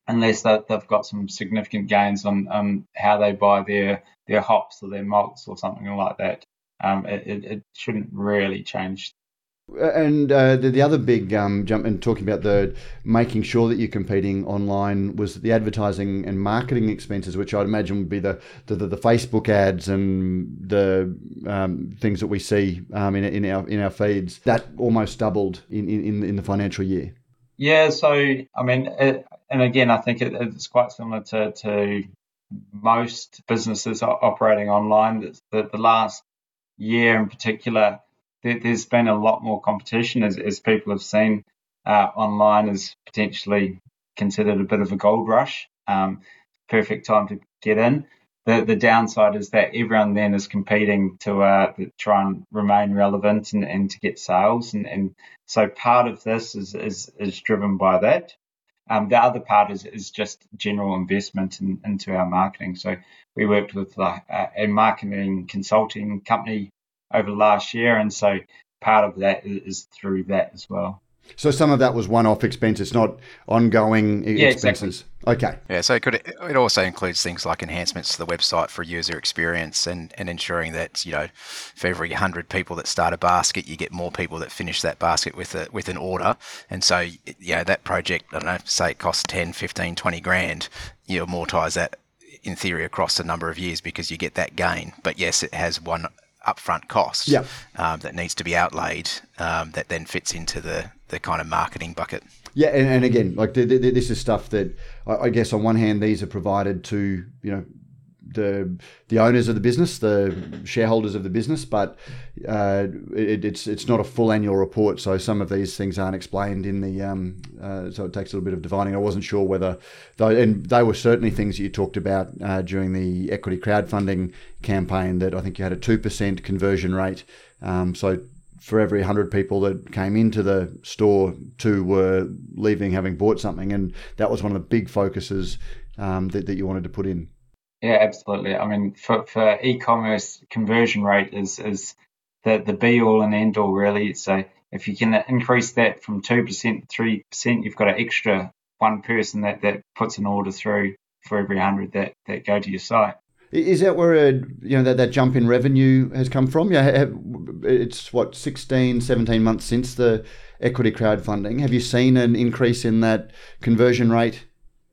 unless they've got some significant gains on um, how they buy their their hops or their malts or something like that. Um, it, it shouldn't really change and uh, the, the other big um, jump in talking about the making sure that you're competing online was the advertising and marketing expenses, which I'd imagine would be the the, the, Facebook ads and the um, things that we see um, in, in our in our feeds. That almost doubled in, in, in the financial year. Yeah, so I mean, it, and again, I think it, it's quite similar to, to most businesses operating online. The, the last year in particular there, has been a lot more competition as, as people have seen uh, online as potentially considered a bit of a gold rush. Um, perfect time to get in. the, the downside is that everyone then is competing to uh, try and remain relevant and, and to get sales. And, and so part of this is, is, is driven by that. Um, the other part is, is just general investment in, into our marketing. So we worked with a marketing consulting company over the last year. And so part of that is through that as well. So some of that was one-off expense. It's not ongoing yeah, expenses. Exactly. Okay. Yeah. So it could it also includes things like enhancements to the website for user experience and, and ensuring that you know for every hundred people that start a basket, you get more people that finish that basket with a with an order. And so you know that project, I don't know, say it costs 10, 15, 20 grand, you amortize that in theory across a number of years because you get that gain. But yes, it has one upfront cost yep. um, that needs to be outlaid um, that then fits into the, the kind of marketing bucket. Yeah, and, and again, like the, the, this is stuff that I, I guess on one hand these are provided to you know the the owners of the business, the shareholders of the business, but uh, it, it's it's not a full annual report, so some of these things aren't explained in the. Um, uh, so it takes a little bit of divining. I wasn't sure whether, though, and they were certainly things that you talked about uh, during the equity crowdfunding campaign. That I think you had a two percent conversion rate. Um, so for every 100 people that came into the store, two were leaving having bought something. And that was one of the big focuses um, that, that you wanted to put in. Yeah, absolutely. I mean, for, for e-commerce, conversion rate is is the the be all and end all really. So if you can increase that from two percent to three percent, you've got an extra one person that, that puts an order through for every hundred that, that go to your site. Is that where a, you know that, that jump in revenue has come from? Yeah, it's what 16, 17 months since the equity crowdfunding. Have you seen an increase in that conversion rate?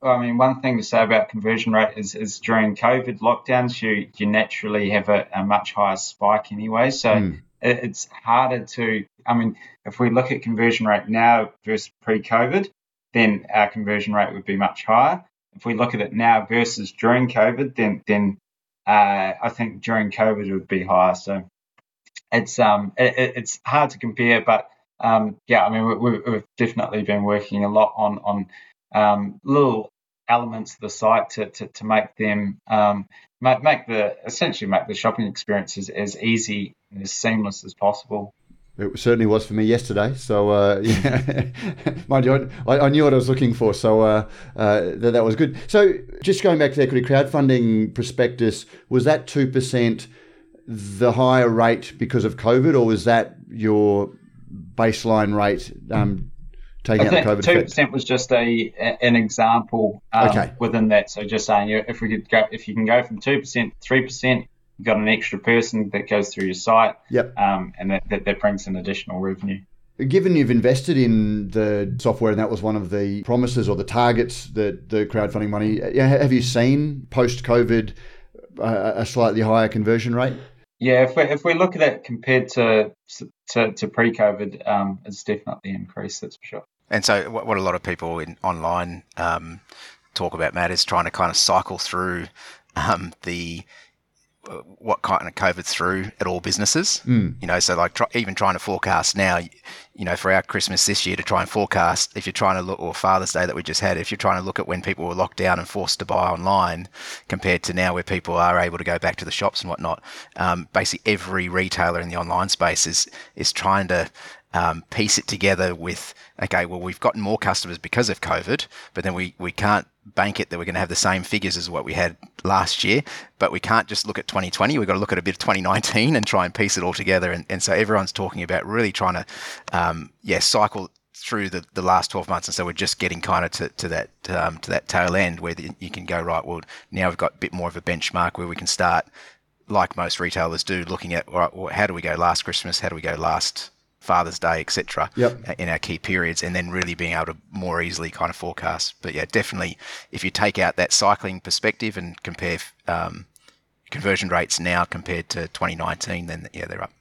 I mean, one thing to say about conversion rate is, is during COVID lockdowns, you, you naturally have a, a much higher spike anyway. So mm. it, it's harder to, I mean, if we look at conversion rate now versus pre COVID, then our conversion rate would be much higher. If we look at it now versus during COVID, then then uh, I think during COVID it would be higher. So it's um it, it's hard to compare, but um yeah, I mean we, we've definitely been working a lot on on um, little elements of the site to, to, to make them um, make, make the essentially make the shopping experience as, as easy and as seamless as possible. It certainly was for me yesterday. So, uh, yeah, mind you, I, I, knew what I was looking for. So uh, uh, that, that was good. So, just going back to the equity crowdfunding prospectus, was that 2% the higher rate because of COVID, or was that your baseline rate um, taking out the COVID two percent was just a an example um, okay. within that. So just saying, if we could go, if you can go from two percent, three percent, you've got an extra person that goes through your site. Yep. Um, and that, that, that brings in additional revenue. Given you've invested in the software, and that was one of the promises or the targets that the crowdfunding money, have you seen post COVID uh, a slightly higher conversion rate? Yeah, if we, if we look at it compared to to, to pre COVID, um, it's definitely increased. That's for sure. And so, what, what a lot of people in online um, talk about, Matt, is trying to kind of cycle through um, the uh, what kind of COVID through at all businesses. Mm. You know, so like try, even trying to forecast now, you know, for our Christmas this year to try and forecast, if you're trying to look, or Father's Day that we just had, if you're trying to look at when people were locked down and forced to buy online compared to now where people are able to go back to the shops and whatnot, um, basically every retailer in the online space is is trying to um, piece it together with okay, well, we've gotten more customers because of COVID, but then we, we can't bank it that we're going to have the same figures as what we had last year. But we can't just look at 2020. We've got to look at a bit of 2019 and try and piece it all together. And, and so everyone's talking about really trying to, um, yeah, cycle through the, the last 12 months. And so we're just getting kind of to, to that um, to that tail end where the, you can go, right, well, now we've got a bit more of a benchmark where we can start, like most retailers do, looking at, right, well, how do we go last Christmas? How do we go last Father's Day, etc. Yep. In our key periods, and then really being able to more easily kind of forecast. But yeah, definitely, if you take out that cycling perspective and compare um, conversion rates now compared to 2019, then yeah, they're up.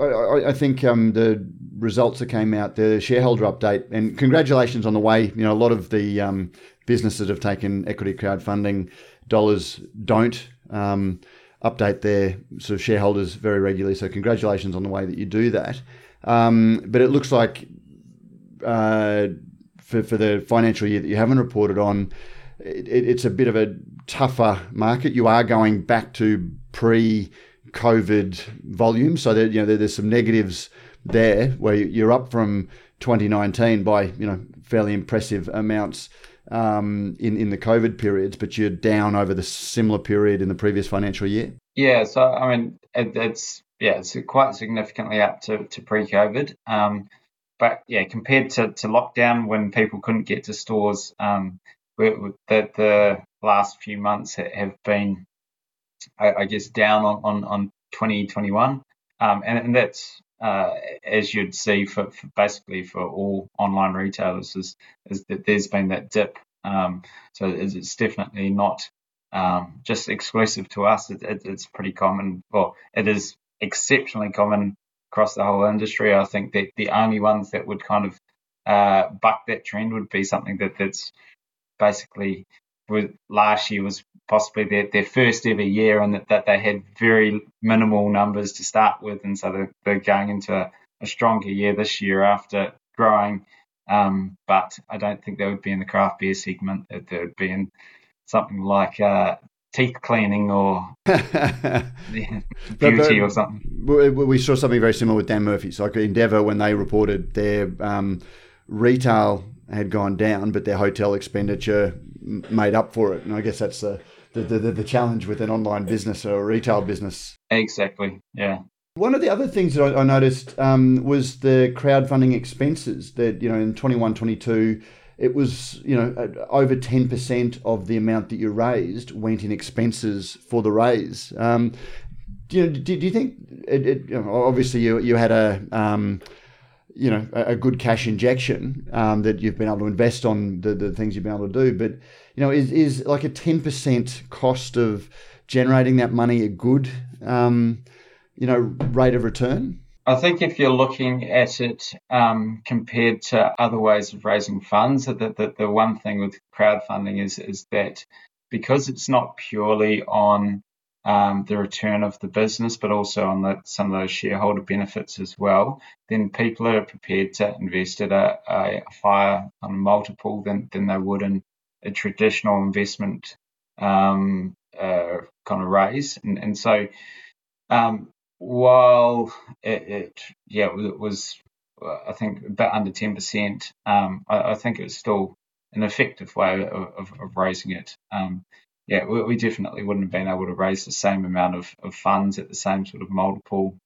I, I think um, the results that came out, the shareholder update, and congratulations on the way. You know, a lot of the um, businesses that have taken equity crowdfunding dollars don't um, update their sort of shareholders very regularly. So, congratulations on the way that you do that. Um, but it looks like uh, for, for the financial year that you haven't reported on, it, it's a bit of a tougher market. You are going back to pre-COVID volume, so you know there's some negatives there where you're up from 2019 by you know fairly impressive amounts um, in in the COVID periods, but you're down over the similar period in the previous financial year. Yeah, so I mean it, it's yeah it's quite significantly up to, to pre-COVID. Um, but yeah, compared to, to lockdown when people couldn't get to stores, um, the, the last few months have been, I, I guess, down on, on, on 2021. Um, and, and that's, uh, as you'd see for, for, basically for all online retailers, is, is that there's been that dip. Um, so it's, it's, definitely not um, just exclusive to us. It, it, it's pretty common. Well, it is exceptionally common across the whole industry. I think that the only ones that would kind of uh, buck that trend would be something that that's basically last year was possibly their, their first ever year and that, that they had very minimal numbers to start with and so they're, they're going into a, a, stronger year this year after growing um, but I don't think they would be in the craft beer segment. It would be in something like uh, teeth cleaning or beauty but, or something. We saw something very similar with Dan Murphy's. Like Endeavour, when they reported their um, retail had gone down, but their hotel expenditure made up for it. And I guess that's the, the, the, the challenge with an online business or a retail business. Exactly, yeah. One of the other things that I, I noticed um, was the crowdfunding expenses that, you know, in 21, 22, it was you know over 10% of the amount that you raised went in expenses for the raise. Um, do, you, do, do you think it, it, you know, obviously you, you had a um, you know a, good cash injection um, that you've been able to invest on the, the things you've been able to do but you know is, is like a 10% cost of generating that money a good um, you know rate of return I think if you're looking at it um, compared to other ways of raising funds, that the, the one thing with crowdfunding is is that because it's not purely on um, the return of the business, but also on the, some of those shareholder benefits as well, then people are prepared to invest at a, a higher multiple than, than they would in a traditional investment um, uh, kind of raise. And, and so um, while it, it yeah it was I think about under ten percent, um, I, I, think was still an effective way of, of, of raising it. Um, yeah, we, we, definitely wouldn't have been able to raise the same amount of, of funds at the same sort of multiple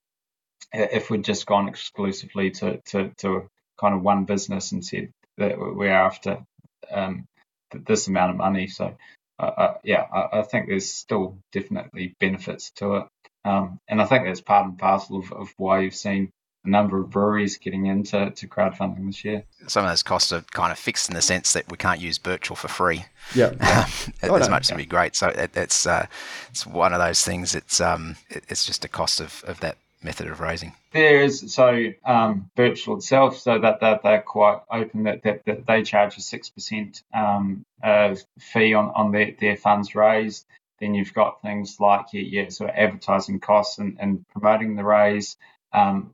if we'd just gone exclusively to, to, to kind of one business and said that we're after um, this amount of money. So, uh, uh, yeah, I, I, think there's still definitely benefits to it. Um, and I think that's part and parcel of, of why you've seen a number of breweries getting into to crowdfunding this year. Some of those costs are kind of fixed in the sense that we can't use Birchal for free. Yeah, as oh, no, much as it'd be great. So it, it's uh, it's one of those things. It's um, it, it's just a cost of, of that method of raising. There is so um, Birchal itself, so that, that they're quite open that, that, that they charge a six percent um, uh, fee on on their, their funds raised. Then you've got things like your, your sort of advertising costs and, and promoting the raise. Um,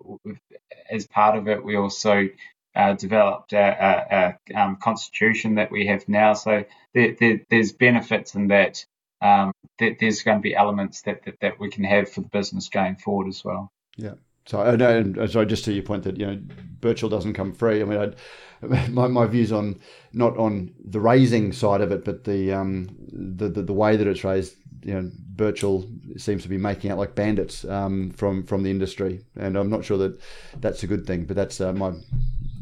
as part of it, we also uh, developed a, a, a um, constitution that we have now. So there, there, there's benefits in that. Um, that there's going to be elements that, that, that we can have for the business going forward as well. Yeah. So I know, so just to your point that you know, Birchal doesn't come free. I mean, I'd, my my views on not on the raising side of it, but the um the the, the way that it's raised. You know, Birchal seems to be making out like bandits um, from from the industry, and I'm not sure that that's a good thing. But that's uh, my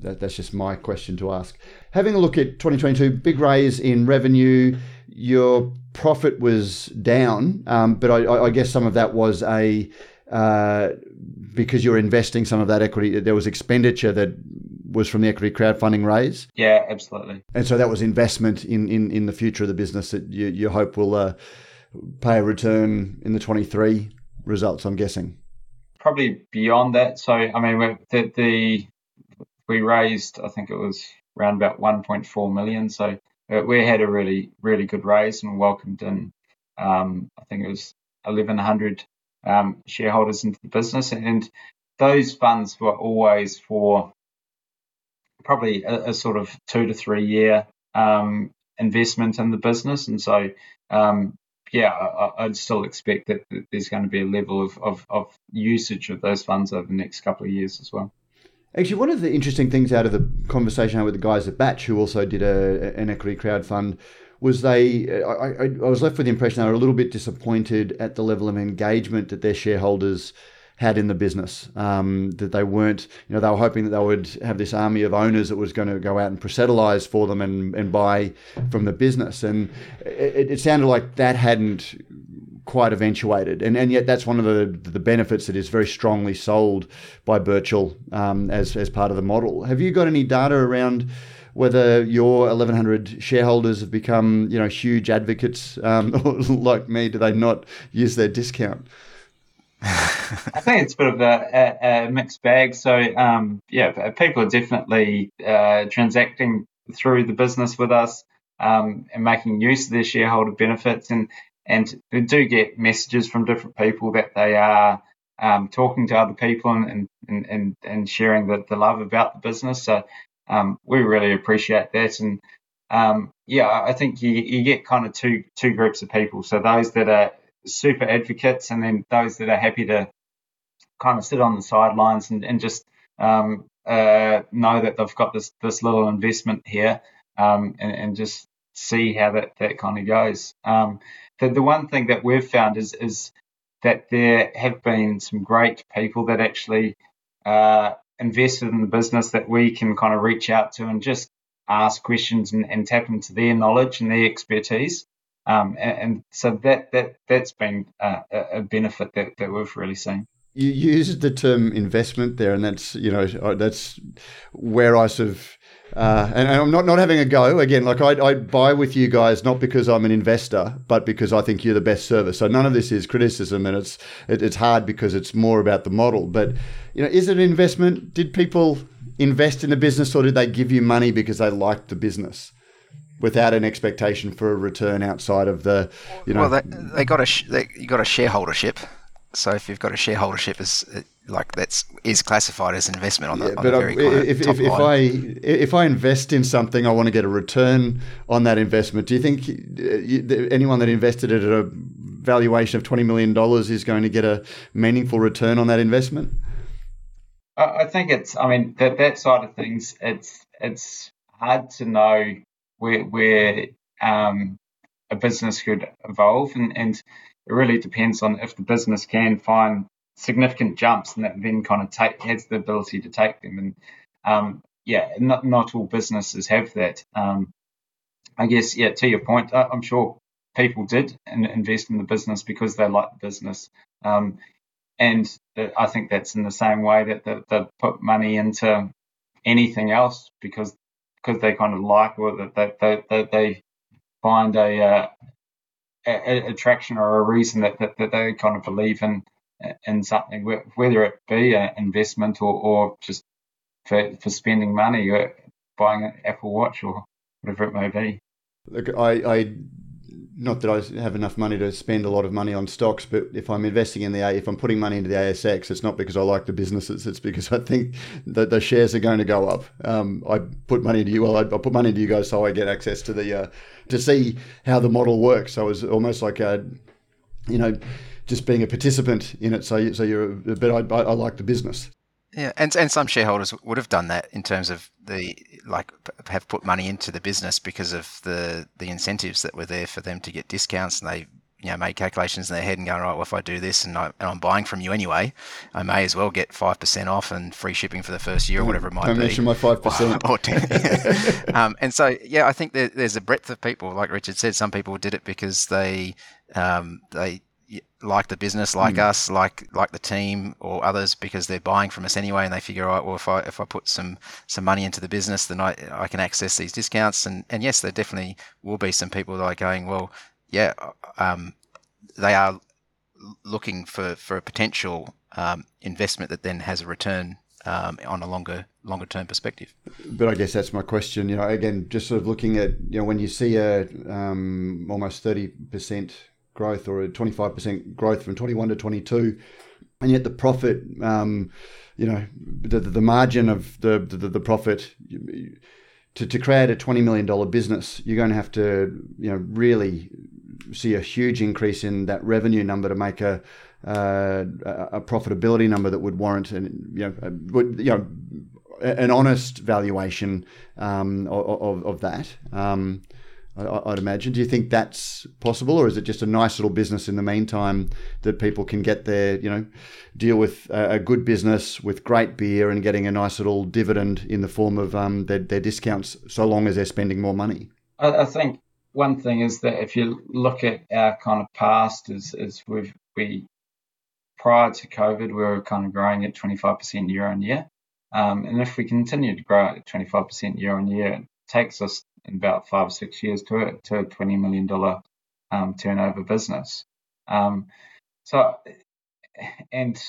that, that's just my question to ask. Having a look at 2022, big raise in revenue. Your profit was down, um, but I, I guess some of that was a uh, because you're investing some of that equity, there was expenditure that was from the equity crowdfunding raise. Yeah, absolutely. And so that was investment in, in, in the future of the business that you, you hope will uh, pay a return in the 23 results, I'm guessing. Probably beyond that. So, I mean, the, the we raised, I think it was around about 1.4 million. So uh, we had a really, really good raise and welcomed in, um, I think it was 1,100 um, shareholders into the business. And those funds were always for probably a, a sort of two to three year um, investment in the business, and so um, yeah, I, would still expect that, that, there's going to be a level of, of, of usage of those funds over the next couple of years as well. Actually, one of the interesting things out of the conversation with the guys at Batch, who also did a, an equity crowd fund, was they. I, I, I was left with the impression they were a little bit disappointed at the level of engagement that their shareholders had in the business. Um, that they weren't, you know, they were hoping that they would have this army of owners that was going to go out and proselytize for them and, and buy from the business. And it, it sounded like that hadn't quite eventuated. And, and yet that's one of the, the benefits that is very strongly sold by Birchal um, as, as part of the model. Have you got any data around whether your 1100 shareholders have become, you know, huge advocates um, like me? Do they not use their discount? I think it's a bit of a, a, a mixed bag. So, um, yeah, people are definitely uh, transacting through the business with us um, and making use of their shareholder benefits. And, and we do get messages from different people that they are um, talking to other people and, and, and, and sharing the, the love about the business. So, um, we really appreciate that. And um, yeah, I think you, you get kind of two two groups of people. So those that are super advocates, and then those that are happy to kind of sit on the sidelines and, and just um, uh, know that they've got this this little investment here, um, and, and, just see how that, that kind of goes. Um, the the one thing that we've found is is that there have been some great people that actually uh, invested in the business that we can kind of reach out to and just ask questions and, and tap into their knowledge and their expertise. Um, and, and, so that that that's been uh, a benefit that, that we've really seen. You used the term investment there, and that's you know that's where I sort of uh, and, I'm not, not having a go again. Like I, I buy with you guys not because I'm an investor, but because I think you're the best service. So none of this is criticism, and it's it, it's hard because it's more about the model. But you know, is it an investment? Did people invest in the business, or did they give you money because they liked the business? without an expectation for a return outside of the, you know. Well, they, they got a they, you got a shareholdership. So if you've got a shareholdership, is like that's is classified as an investment on the. Yeah, on but the very if, if, if I if I invest in something, I want to get a return on that investment. Do you think uh, anyone that invested it at a valuation of twenty million dollars is going to get a meaningful return on that investment? I think it's. I mean, that that side of things, it's it's hard to know where where um, a business could evolve, and, and it really depends on if the business can find significant jumps and that then kind of take has the ability to take them. And um, yeah, not not all businesses have that. Um, I guess yeah. To your point, I'm sure people did invest in the business because they like the business. Um, and I think that's in the same way that they, they put money into anything else because because they kind of like or that they, they, they, they find a, uh, a, attraction or a reason that, that, that, they kind of believe in in something, whether it be an investment or, or just for, for spending money, or uh, buying an Apple Watch or whatever it may be. Look, I, I not that I have enough money to spend a lot of money on stocks, but if I'm investing in the if I'm putting money into the ASX, it's not because I like the businesses. It's because I think that the shares are going to go up. Um, I put money into you. Well, I, put money into you guys so I get access to the uh, to see how the model works. So was almost like a, you know, just being a participant in it. So so you're, but I, I like the business. Yeah, and and some shareholders would have done that in terms of the like have put money into the business because of the the incentives that were there for them to get discounts, and they you know made calculations in their head and going right, well if I do this and, I, and I'm buying from you anyway, I may as well get five percent off and free shipping for the first year or whatever it might Don't be. mention my five percent. Or, or um, and so yeah, I think there, there's a breadth of people. Like Richard said, some people did it because they um, they like the business, like mm. us, like like the team or others, because they're buying from us anyway, and they figure, right, well, if I if I put some some money into the business, then I I can access these discounts, and and yes, there definitely will be some people that are going, well, yeah, um, they are looking for for a potential um, investment that then has a return um, on a longer longer term perspective. But I guess that's my question. You know, again, just sort of looking at you know when you see a um, almost thirty percent growth or a 25% growth from 21 to 22 and yet the profit um, you know the, the margin of the, the, the profit to, to create a $20 million business, you're going to have to, you know, really see a huge increase in that revenue number to make a, uh, a profitability number that would warrant an, you know, would, you know, an honest valuation um, of, of, that. Um, I'd imagine. Do you think that's possible, or is it just a nice little business in the meantime that people can get their, you know, deal with a, good business with great beer and getting a nice little dividend in the form of um, their, their discounts, so long as they're spending more money? I, I, think one thing is that if you look at our kind of past, is is we've we prior to COVID we were kind of growing at twenty five percent year on year, um, and if we continue to grow at twenty five percent year on year, it takes us in about five or six years to a, to a $20 million um, turnover business. Um, so, and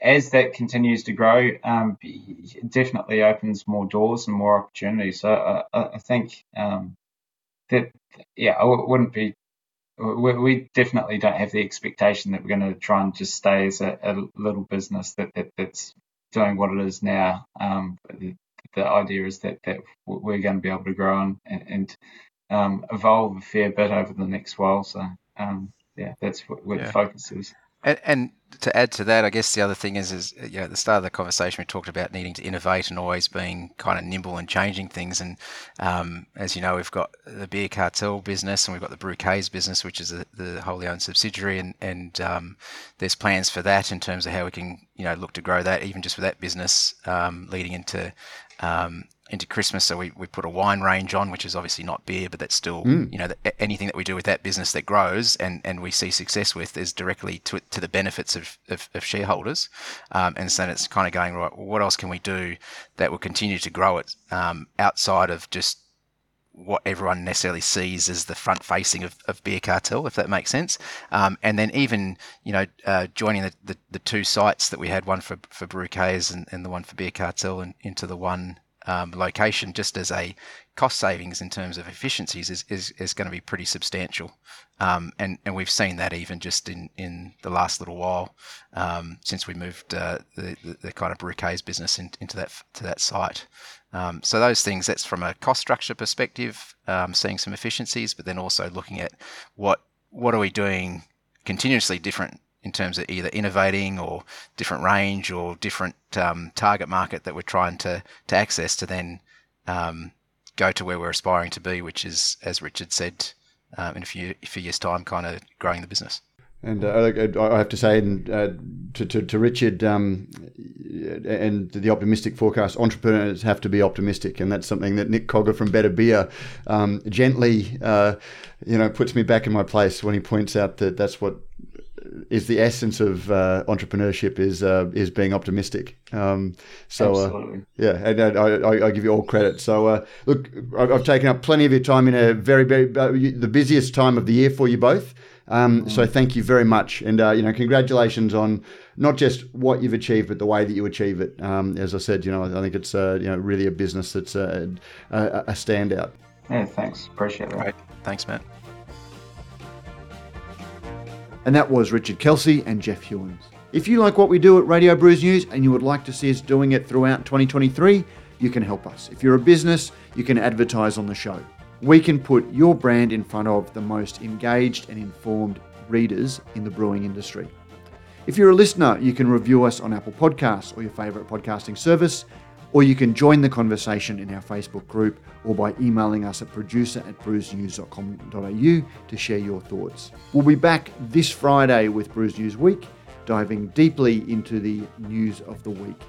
as that continues to grow, um, it definitely opens more doors and more opportunities. So I, I think um, that, yeah, I wouldn't be. We, we, definitely don't have the expectation that we're going to try and just stay as a, a little business that, that, that's doing what it is now. Um, the idea is that, that we're going to be able to grow and, and um, evolve a fair bit over the next while. So, um, yeah, that's what, what yeah. the focus is. And, and, to add to that, I guess the other thing is, is you know, at the start of the conversation, we talked about needing to innovate and always being kind of nimble and changing things. And um, as you know, we've got the beer cartel business and we've got the Brewcase business, which is a, the wholly owned subsidiary, and, and um, there's plans for that in terms of how we can, you know, look to grow that, even just with that business um, leading into um, into Christmas. So we, we put a wine range on, which is obviously not beer, but that's still, mm. you know, the, anything that we do with that business that grows and, and we see success with is directly to, to the benefits of, of, of shareholders. Um, and so it's kind of going, right, well, what else can we do that will continue to grow it um, outside of just what everyone necessarily sees as the front facing of, of beer cartel, if that makes sense. Um, and then even, you know, uh, joining the, the, the, two sites that we had, one for, for Brewcase and, and the one for beer cartel and into the one um, location just as a cost savings in terms of efficiencies is, is, is going to be pretty substantial. Um, and, and we've seen that even just in, in the last little while um, since we moved uh, the, the, the, kind of Brewcase business in, into that to that site. Um, so those things, that's from a cost structure perspective, um, seeing some efficiencies, but then also looking at what what are we doing continuously different in terms of either innovating or different range or different um, target market that we're trying to, to access to then um, go to where we're aspiring to be, which is, as Richard said, um, in a few, few years' time, kind of growing the business. And uh, I have to say, uh, to, to, to, Richard, um, and the optimistic forecast, entrepreneurs have to be optimistic, and that's something that Nick Cogger from Better Beer um, gently, uh, you know, puts me back in my place when he points out that that's what is the essence of uh, entrepreneurship is uh, is being optimistic. Um, so uh, yeah, and, I, I, give you all credit. So uh, look, I've taken up plenty of your time in a very very uh, the busiest time of the year for you both. Um, so thank you very much, and uh, you know congratulations on not just what you've achieved, but the way that you achieve it. Um, as I said, you know I think it's you know really a business that's a, a, a standout. Yeah, thanks. Appreciate it. Great. Thanks, Matt. And that was Richard Kelsey and Jeff Hewins. If you like what we do at Radio Brews News and you would like to see us doing it throughout 2023, you can help us. If you're a business, you can advertise on the show. We can put your brand in front of the most engaged and informed readers in the brewing industry. If you're a listener, you can review us on Apple Podcasts or your favourite podcasting service or you can join the conversation in our Facebook group or by emailing us at producer at brewsnews.com.au to share your thoughts. We'll be back this Friday with Brews News Week, diving deeply into the news of the week.